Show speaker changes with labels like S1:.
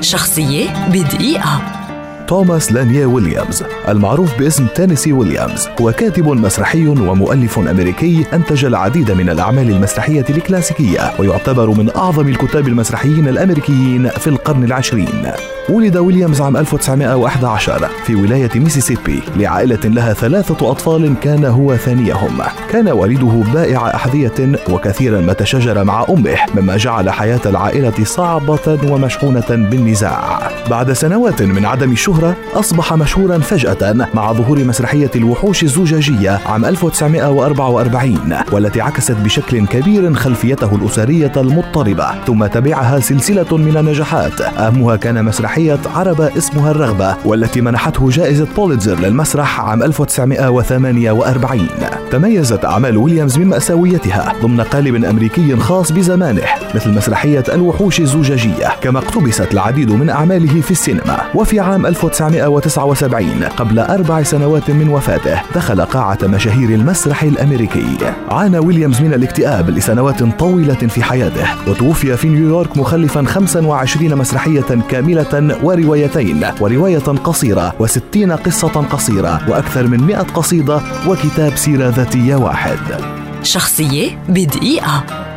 S1: شخصية بدقيقة.
S2: توماس لانيا ويليامز المعروف باسم تينيسي ويليامز هو كاتب مسرحي ومؤلف أمريكي أنتج العديد من الأعمال المسرحية الكلاسيكية ويعتبر من أعظم الكتاب المسرحيين الأمريكيين في القرن العشرين. ولد ويليامز عام 1911 في ولاية ميسيسيبي لعائلة لها ثلاثة أطفال كان هو ثانيهم. كان والده بائع أحذية وكثيرا ما تشاجر مع أمه مما جعل حياة العائلة صعبة ومشحونة بالنزاع بعد سنوات من عدم الشهرة أصبح مشهورا فجأة مع ظهور مسرحية الوحوش الزجاجية عام 1944 والتي عكست بشكل كبير خلفيته الأسرية المضطربة. ثم تبعها سلسلة من النجاحات. أهمها كان مسرحية مسرحية عربة اسمها الرغبة والتي منحته جائزة بوليتزر للمسرح عام 1948 تميزت أعمال ويليامز من مأساويتها ضمن قالب أمريكي خاص بزمانه مثل مسرحية الوحوش الزجاجية كما اقتبست العديد من أعماله في السينما. وفي عام 1979 قبل أربع سنوات من وفاته دخل قاعة مشاهير المسرح الأمريكي. عانى ويليامز من الاكتئاب لسنوات طويلة في حياته وتوفي في نيويورك مخلفا 25 مسرحية كاملة وروايتين ورواية قصيرة وستين قصة قصيرة وأكثر من مئة قصيدة وكتاب سيرة ذاتية واحد.
S1: شخصية بدقيقة.